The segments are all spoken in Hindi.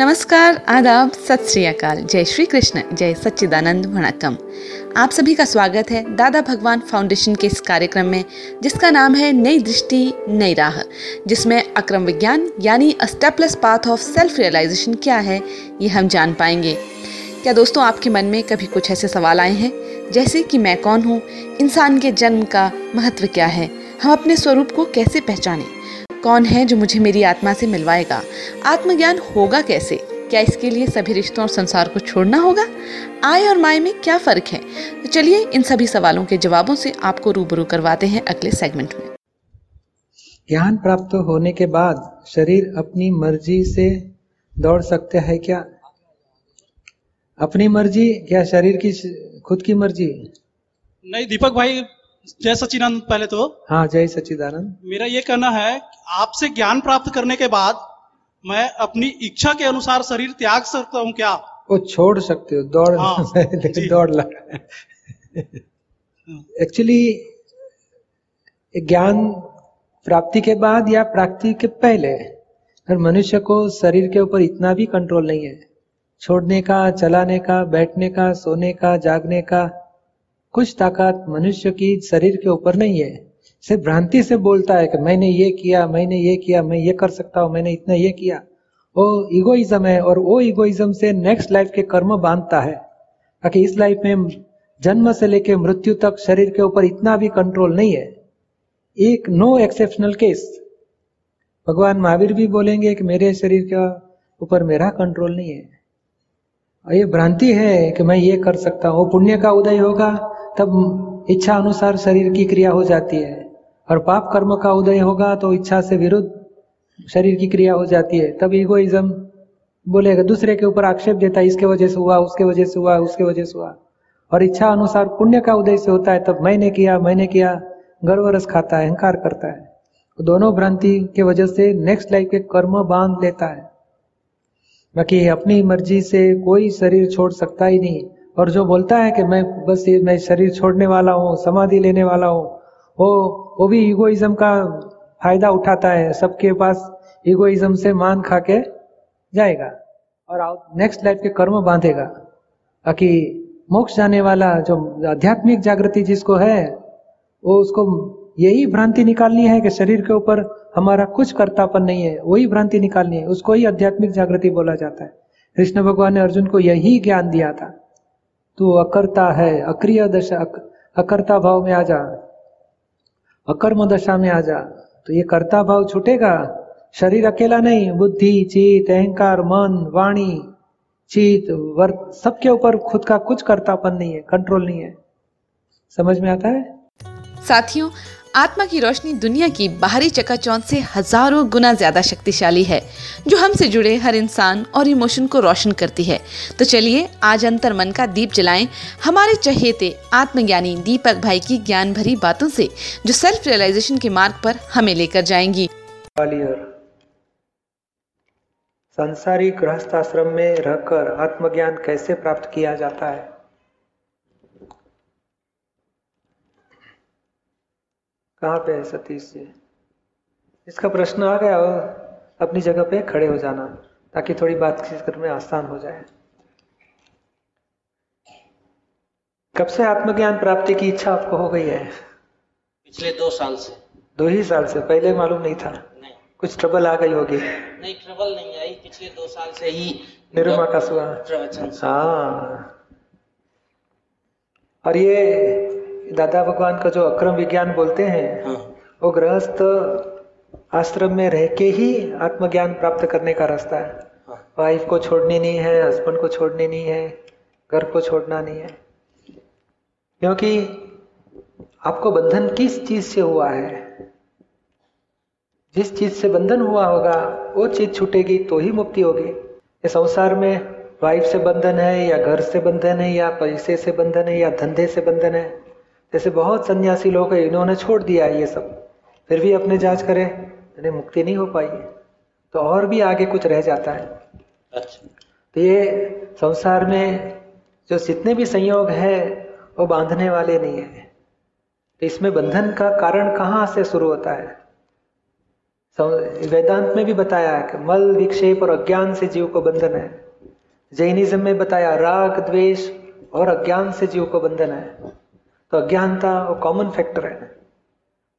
नमस्कार, आदाब, सत श्री अकाल। जय श्री कृष्ण, जय सच्चिदानंद वणक्कम। आप सभी का स्वागत है दादा भगवान फाउंडेशन के इस कार्यक्रम में, जिसका नाम है नई दृष्टि, नई राह, जिसमें अक्रम विज्ञान, यानी stepless path of self realisation क्या है, ये हम जान पाएँगे। क्या दोस्तों, आपके मन में कभी कुछ ऐसे सवाल आए हैं? जैसे कि मैं कौन हूँ? इंसान के जन्म का महत्व क्या है? हम अपने स्वरूप को कैसे पहचानें? कौन है जो मुझे मेरी आत्मा से मिलवाएगा? आत्मज्ञान होगा कैसे? क्या इसके लिए सभी रिश्तों और संसार को छोड़ना होगा? आय और माय में क्या फ़र्क है? तो चलिए इन सभी सवालों के जवाबों से आपको रूबरू करवाते हैं अगले सेगमेंट में। ज्ञान प्राप्त होने के बाद शरीर अपनी मर्ज़ी से दौड़ सकते हैं क्या? अपनी मर्ज़ी क्या शरीर की खुद की मर्ज़ी? नहीं दीपक भाई जय सचिदानंद पहले तो। हाँ जय सचिदानंद मेरा ये कहना है आपसे ज्ञान प्राप्त करने के बाद मैं अपनी इच्छा के अनुसार शरीर त्याग सकता हूँ क्या? वो छोड़ सकते हो दौड़ हाँ, दौड़ लगा एक्चुअली ज्ञान प्राप्ति के बाद या प्राप्ति के पहले हर मनुष्य को शरीर के ऊपर इतना भी कंट्रोल नहीं है छोड़ने का चलाने का बैठने का सोने का जागने का कुछ ताकत मनुष्य की शरीर के ऊपर नहीं है। सिर्फ़ भ्रांति से बोलता है कि मैंने ये किया, मैंने ये किया, मैं ये कर सकता हूँ, मैंने इतना ये किया। वो इगोइज्म है और वो इगोइज्म से नेक्स्ट लाइफ के कर्म बांधता है। ताकि इस लाइफ में जन्म से लेके मृत्यु तक शरीर के ऊपर इतना भी कंट्रोल नहीं है। एक नो एक्सेप्शनल केस भगवान महावीर भी बोलेंगे कि मेरे शरीर के ऊपर मेरा कंट्रोल नहीं है। और ये भ्रांति है कि मैं ये कर सकता हूँ। पुण्य का उदय होगा। तब इच्छा अनुसार शरीर की क्रिया हो जाती है। और पाप कर्म का उदय होगा तो इच्छा से विरुद्ध शरीर की क्रिया हो जाती है। तब इगोइज्म बोलेगा, दूसरे के ऊपर आक्षेप देता है, इसके वजह से हुआ, उसके वजह से हुआ, उसके वजह से हुआ। और इच्छा अनुसार पुण्य का उदय से होता है, तब मैंने किया मैंने किया गर्व रस खाता है, अहंकार करता है। तो दोनों भ्रांति के वजह से नेक्स्ट लाइफ के कर्म बाँध लेता है। बाकी अपनी मर्ज़ी से कोई शरीर छोड़ सकता ही नहीं। और जो बोलता है कि मैं बस ये, मैं शरीर छोड़ने वाला हूँ, समाधि लेने वाला हूँ, वो वो भी इगोइज्म का फ़ायदा उठाता है। सबके पास इगोइज्म से मान खा के जाएगा और नेक्स्ट लाइफ के कर्म बांधेगा। बाकी मोक्ष जाने वाला जो आध्यात्मिक जागृति जिसको है, वो उसको यही भ्रांति निकालनी है कि शरीर के ऊपर हमारा कुछ कर्तापन नहीं है, वही भ्रांति निकालनी है। उसको ही आध्यात्मिक जागृति बोला जाता है। कृष्ण भगवान ने अर्जुन को यही ज्ञान दिया था। तू अकर्ता है अक्रिय दशा अक, अकर्ता भाव में आ जा। अकर्म दशा में आ जा। तो ये कर्ता भाव छूटेगा। शरीर अकेला नहीं बुद्धि चीत अहंकार मन वाणी चीत वर्त सबके ऊपर खुद का कुछ कर्तापन नहीं है कंट्रोल नहीं है। समझ में आता है? साथियों आत्मा की रोशनी दुनिया की बाहरी चकाचौंध से हज़ारों गुना ज़्यादा शक्तिशाली है, जो हमसे जुड़े हर इंसान और इमोशन को रोशन करती है। तो चलिए आज अंतर मन का दीप जलाएँ हमारे चहेते आत्मज्ञानी दीपक भाई की ज्ञान भरी बातों से, जो सेल्फ रियलाइजेशन के मार्ग पर हमें लेकर जाएँगी। संसारी गृहस्थ आश्रम में रहकर आत्मज्ञान कैसे प्राप्त किया जाता है? कहाँ पे है सतीश जी? इसका प्रश्न आ गया हो अपनी जगह पे खड़े हो जाना ताकि थोड़ी बातचीत करने में आसान हो जाए। कब से आत्मज्ञान प्राप्ति की इच्छा आपको हो गई है? पिछले दो साल से। दो ही साल से? पहले मालूम नहीं था। नहीं। कुछ ट्रबल आ गई होगी। नहीं ट्रबल नहीं आई। पिछले दो साल से ही निरुमा का सुहा हाँ। और ये दादा भगवान का जो अक्रम विज्ञान बोलते हैं हाँ। वो गृहस्थ आश्रम में रह के ही आत्मज्ञान प्राप्त करने का रास्ता है। हाँ। वाइफ को छोड़नी नहीं है हस्बैंड को छोड़नी नहीं है घर को छोड़ना नहीं है। क्योंकि आपको बंधन किस चीज़ से हुआ है? जिस चीज़ से बंधन हुआ होगा वो चीज़ छूटेगी तो ही मुक्ति होगी। ये संसार में वाइफ से बंधन है या घर से बंधन है या पैसे से बंधन है या धंधे से बंधन है जैसे बहुत सन्यासी लोग हैं इन्होंने छोड़ दिया है ये सब। फिर भी अपने जाँच करें इन्हें मुक्ति नहीं हो पाई है। तो और भी आगे कुछ रह जाता है। अच्छा। तो ये संसार में जो जितने भी संयोग है वो बांधने वाले नहीं है। तो इसमें बंधन का कारण कहाँ से शुरू होता है? वेदांत में भी बताया है कि मल विक्षेप और अज्ञान से जीव को बंधन है। जैनिज्म में बताया राग द्वेष और अज्ञान से जीव को बंधन है। तो अज्ञानता वो कॉमन फैक्टर है।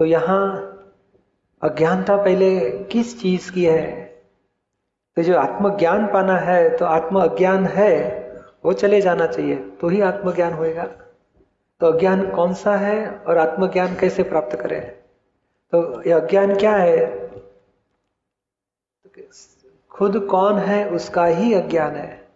तो यहाँ अज्ञानता पहले किस चीज़ की है? तो जो आत्मज्ञान पाना है तो आत्म अज्ञान है, वो चले जाना चाहिए तो ही आत्मज्ञान होएगा। तो अज्ञान कौन सा है और आत्मज्ञान कैसे प्राप्त करें? तो ये अज्ञान क्या है? खुद कौन है, उसका ही अज्ञान है।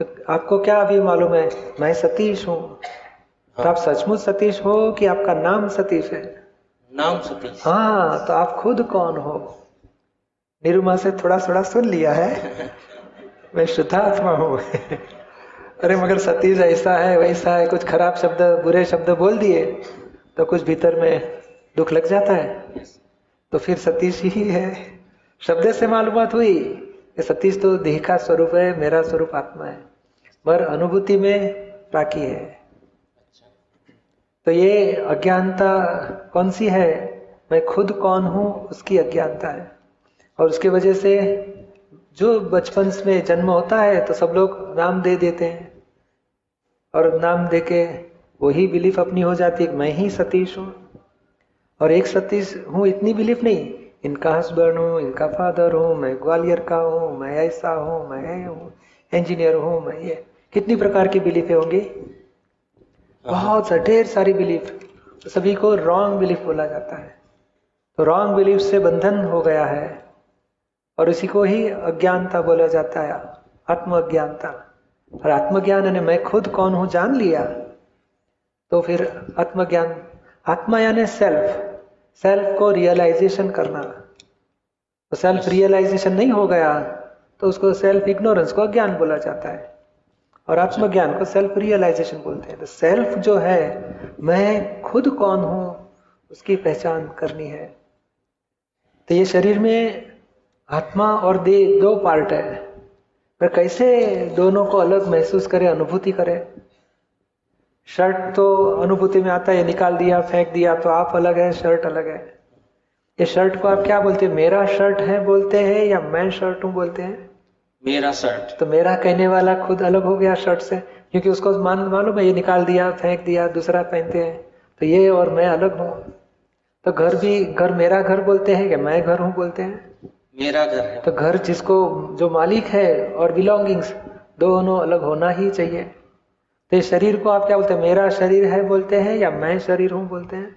तो आपको क्या अभी मालूम है? मैं सतीश हूँ। तो आप सचमुच सतीश हो कि आपका नाम सतीश है? नाम सतीश। हाँ तो आप खुद कौन हो? निरुमा से थोड़ा थोड़ा सुन लिया है। मैं शुद्धात्मा हूँ। अरे मगर सतीश ऐसा है वैसा है कुछ खराब शब्द बुरे शब्द बोल दिए तो कुछ भीतर में दुख लग जाता है? तो फिर सतीश ही है। शब्द से मालूमात हुई कि सतीश तो देह का स्वरूप है मेरा स्वरूप आत्मा है मगर अनुभूति में बाकी है। तो ये अज्ञानता कौन सी है? मैं खुद कौन हूँ, उसकी अज्ञानता है। और उसकी वजह से जो बचपन में जन्म होता है तो सब लोग नाम दे देते हैं। और नाम दे के वही बिलीफ अपनी हो जाती है मैं ही सतीश हूँ। और एक सतीश हूँ, इतनी बिलीफ नहीं। इनका हस्बैंड हूँ, इनका फादर हूँ, मैं ग्वालियर का हूँ, मैं ऐसा हूँ, मैं हूँ, इंजीनियर हूँ, मैं ये। कितनी प्रकार की बिलीफें होंगी? बहुत सा ढेर सारी बिलीफ सभी को रॉन्ग बिलीफ बोला जाता है। तो रॉन्ग बिलीफ से बंधन हो गया है और इसी को ही अज्ञानता बोला जाता है आत्म अज्ञानता और आत्मज्ञान यानी मैं खुद कौन हूँ, जान लिया। तो फिर आत्मज्ञान, आत्मा यानी सेल्फ सेल्फ को रियलाइजेशन करना। तो सेल्फ रियलाइजेशन नहीं हो गया तो उसको सेल्फ इग्नोरेंस को अज्ञान बोला जाता है। और आत्मज्ञान को सेल्फ रियलाइजेशन बोलते हैं। तो सेल्फ जो है, मैं खुद कौन हूँ, उसकी पहचान करनी है। तो ये शरीर में आत्मा और देह दो पार्ट है। पर कैसे दोनों को अलग महसूस करे, अनुभूति करे? शर्ट तो अनुभूति में आता है निकाल दिया, फेंक दिया तो आप अलग है, शर्ट अलग है। ये शर्ट को आप क्या बोलते हैं? मेरा शर्ट है बोलते हैं या मैं शर्ट हूँ बोलते हैं? मेरा शर्ट। तो मेरा कहने वाला खुद अलग हो गया शर्ट से क्योंकि उसको मान मालूम है ये निकाल दिया फेंक दिया दूसरा पहनते हैं। तो ये और मैं अलग हूँ। तो घर भी घर मेरा घर बोलते हैं कि मैं घर हूँ बोलते हैं? मेरा घर है। तो घर जिसको जो मालिक है और बिलोंगिंग्स दोनों अलग होना ही चाहिए। तो शरीर को आप क्या बोलते हैं मेरा शरीर है बोलते हैं या मैं शरीर हूँ बोलते हैं?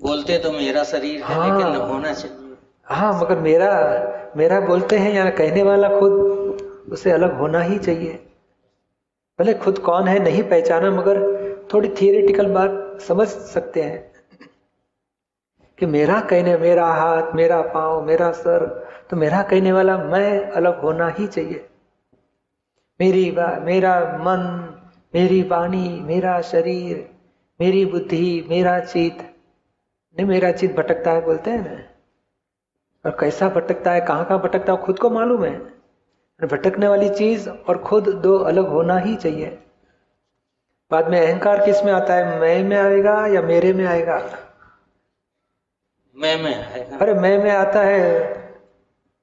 बोलते तो मेरा शरीर है हाँ। लेकिन होना चाहिए। हाँ मगर मेरा मेरा बोलते हैं या कहने वाला खुद, उसे अलग होना ही चाहिए। भले खुद कौन है, नहीं पहचाना, मगर थोड़ी थियरिटिकल बात समझ सकते हैं कि मेरा कहने, मेरा हाथ, मेरा पाँव, मेरा सर तो मेरा कहने वाला मैं अलग होना ही चाहिए। मेरी मेरा मन, मेरी वाणी, मेरा शरीर, मेरी बुद्धि, मेरा चित, नहीं, मेरा चित भटकता है बोलते हैं ना। और कैसा भटकता है कहाँ कहाँ भटकता है खुद को मालूम है। भटकने वाली चीज़ और खुद दो अलग होना ही चाहिए। बाद में अहंकार किसमें आता है मैं में आएगा या मेरे में आएगा? मैं मैं आएगा। अरे मैं में आता है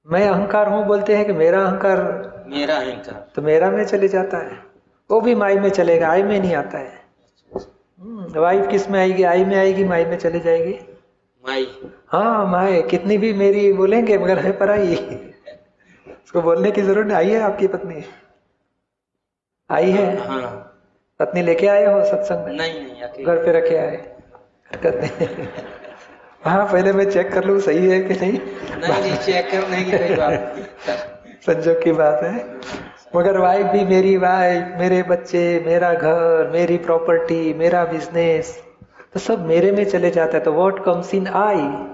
मैं अहंकार हूँ बोलते हैं कि मेरा अहंकार। मेरा अहंकार। तो मेरा में चले जाता है वो भी माई में चलेगा आई में नहीं आता है। हम्म, वाइफ किसमें आएगी आई में आएगी माई में चले जाएगी। माई। हाँ माए कितनी भी मेरी बोलेंगे मगर है पर आई उसको बोलने की ज़रूरत नहीं आई है आपकी पत्नी? आई है? हाँ। पत्नी लेके आए हो सत्संग में? नहीं नहीं घर पे रखे आए? हरकत नहीं हाँ पहले मैं चेक कर लूँ सही है कि नहीं? नहीं नहीं चेक करने की कोई बात नहीं। संजोग की बात है। मगर वाइफ भी मेरी वाइफ मेरे बच्चे मेरा घर मेरी प्रॉपर्टी मेरा बिज़नेस तो सब मेरे में चले जाता है तो what comes in I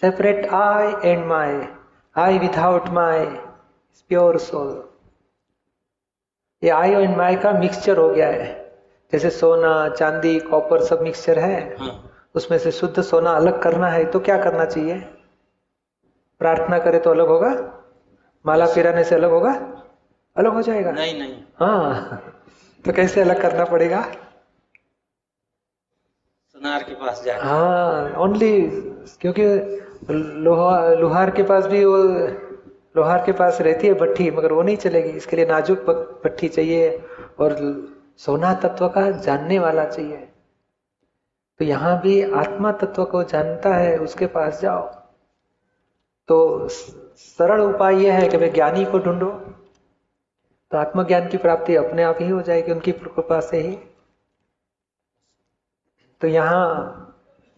separate I and my, I without my pure soul. ये आई और माई का मिक्सचर हो गया है। जैसे सोना चांदी कॉपर सब मिक्सचर है। हाँ। उसमें से शुद्ध सोना अलग करना है तो क्या करना चाहिए? प्रार्थना करे तो अलग होगा? माला पिराने से अलग होगा? अलग हो जाएगा? नहीं नहीं। हाँ। तो कैसे अलग करना पड़ेगा? सुनार के पास जाकर हाँ ओनली क्योंकि लोहा, लोहार के पास भी वो, लोहार के पास रहती है भट्टी मगर वो नहीं चलेगी। इसके लिए नाजुक भट्टी चाहिए और सोना तत्व का जानने वाला चाहिए। तो यहाँ भी आत्मा तत्व को जानता है, उसके पास जाओ। तो सरल उपाय यह है कि भाई ज्ञानी को ढूंढो। तो आत्मज्ञान की प्राप्ति अपने आप ही हो जाएगी, उनकी कृपा से ही। तो यहाँ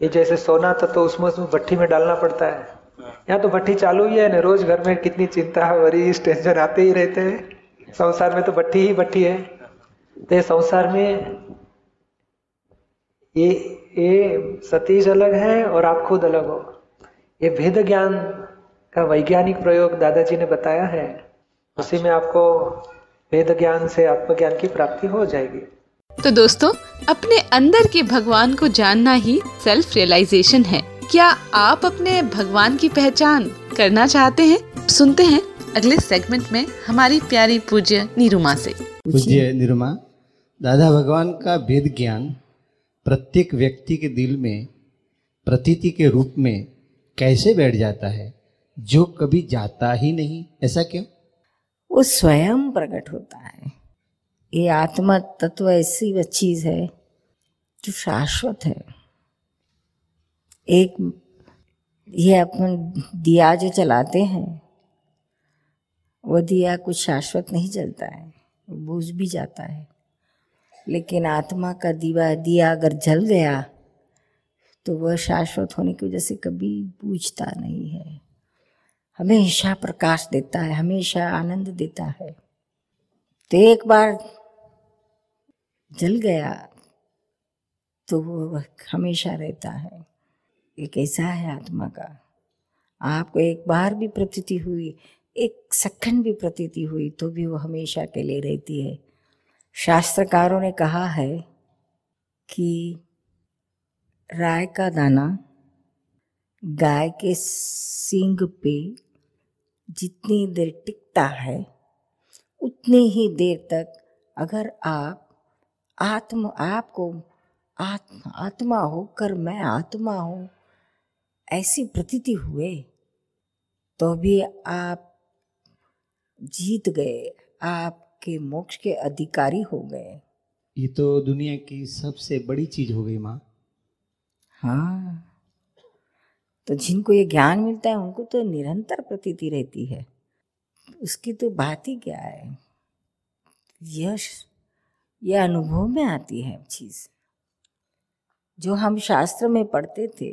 ये जैसे सोना था तो उसमें उसमें भट्टी में डालना पड़ता है। हाँ। यहाँ तो भट्टी चालू ही है ना रोज घर में कितनी चिंता वरीज टेंशन आते ही रहते हैं। संसार में तो भट्टी ही भट्टी है। तो ये संसार में ये ये सतीश अलग है और आप खुद अलग हो। ये भेद ज्ञान का वैज्ञानिक प्रयोग दादाजी ने बताया है। उसी में आपको वेद ज्ञान से आत्मज्ञान की प्राप्ति हो जाएगी। तो दोस्तों अपने अंदर के भगवान को जानना ही सेल्फ रियलाइजेशन है। क्या आप अपने भगवान की पहचान करना चाहते हैं? सुनते हैं अगले सेगमेंट में हमारी प्यारी पूज्य निरुमा से। पूज्य निरुमा दादा भगवान का वेद ज्ञान प्रत्येक व्यक्ति के दिल में प्रतीति के रूप में कैसे बैठ जाता है? जो कभी जाता ही नहीं ऐसा क्यों? वो स्वयं प्रकट होता है। ये आत्मा तत्व ऐसी वह चीज़ है जो शाश्वत है। एक, ये अपन दिया जो चलाते हैं वो दिया कुछ शाश्वत नहीं जलता है, बुझ भी जाता है। लेकिन आत्मा का दीवा, दिया अगर जल गया तो वह शाश्वत होने की वजह से कभी बूझता नहीं है। हमेशा प्रकाश देता है, हमेशा आनंद देता है। तो एक बार जल गया तो वो हमेशा रहता है। एक ऐसा है आत्मा का। आपको एक बार भी प्रतीति हुई, एक सेकंड भी प्रतीति हुई तो भी वो हमेशा के लिए रहती है। शास्त्रकारों ने कहा है कि राय का दाना गाय के सींग पे जितनी देर टिकता है, उतनी ही देर तक अगर आप आत्म आपको आत्मा आत्मा होकर मैं आत्मा हूँ ऐसी प्रतीति हुए तो भी आप जीत गए आपके मोक्ष के अधिकारी हो गए। ये तो दुनिया की सबसे बड़ी चीज़ हो गई माँ। हाँ तो जिनको ये ज्ञान मिलता है उनको तो निरंतर प्रतीति रहती है। उसकी तो बात ही क्या है? यश यह अनुभव में आती है चीज़। जो हम शास्त्र में पढ़ते थे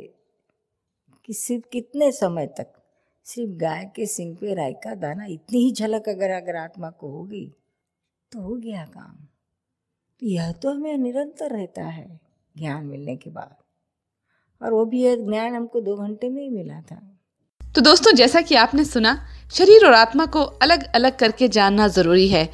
कि सिर्फ़ कितने समय तक सिर्फ़ गाय के सिंह पे राय का दाना, इतनी ही झलक अगर अगर आत्मा को होगी तो हो गया काम। तो यह तो हमें निरंतर रहता है ज्ञान मिलने के बाद। और वो भी यह ज्ञान हमको दो घंटे में ही मिला था। तो दोस्तों, जैसा कि आपने सुना, शरीर और आत्मा को अलग अलग करके जानना ज़रूरी है।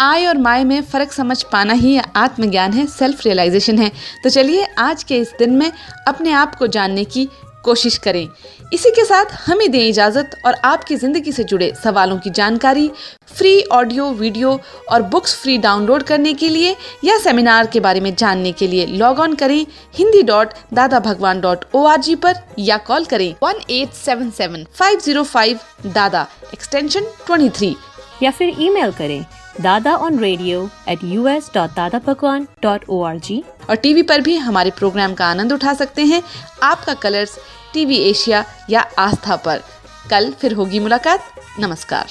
आय और माय में फ़र्क समझ पाना ही आत्मज्ञान है सेल्फ रियलाइजेशन है। तो चलिए, आज के इस दिन में अपने आप को जानने की कोशिश करें। इसी के साथ हमें दें इजाज़त और आपकी ज़िंदगी से जुड़े सवालों की जानकारी फ्री ऑडियो वीडियो और बुक्स फ्री डाउनलोड करने के लिए या सेमिनार के बारे में जानने के लिए लॉग ऑन करें Hindi dot Dada Bhagwan dot O R G पर या कॉल करें one eight seven seven five zero five Dada extension twenty three या फिर ईमेल करें Dada on radio at U S dot Dada Bhagwan dot O R G और टीवी पर भी हमारे प्रोग्राम का आनंद उठा सकते हैं। आपका कलर्स टीवी एशिया या आस्था पर। कल फिर होगी मुलाकात। नमस्कार।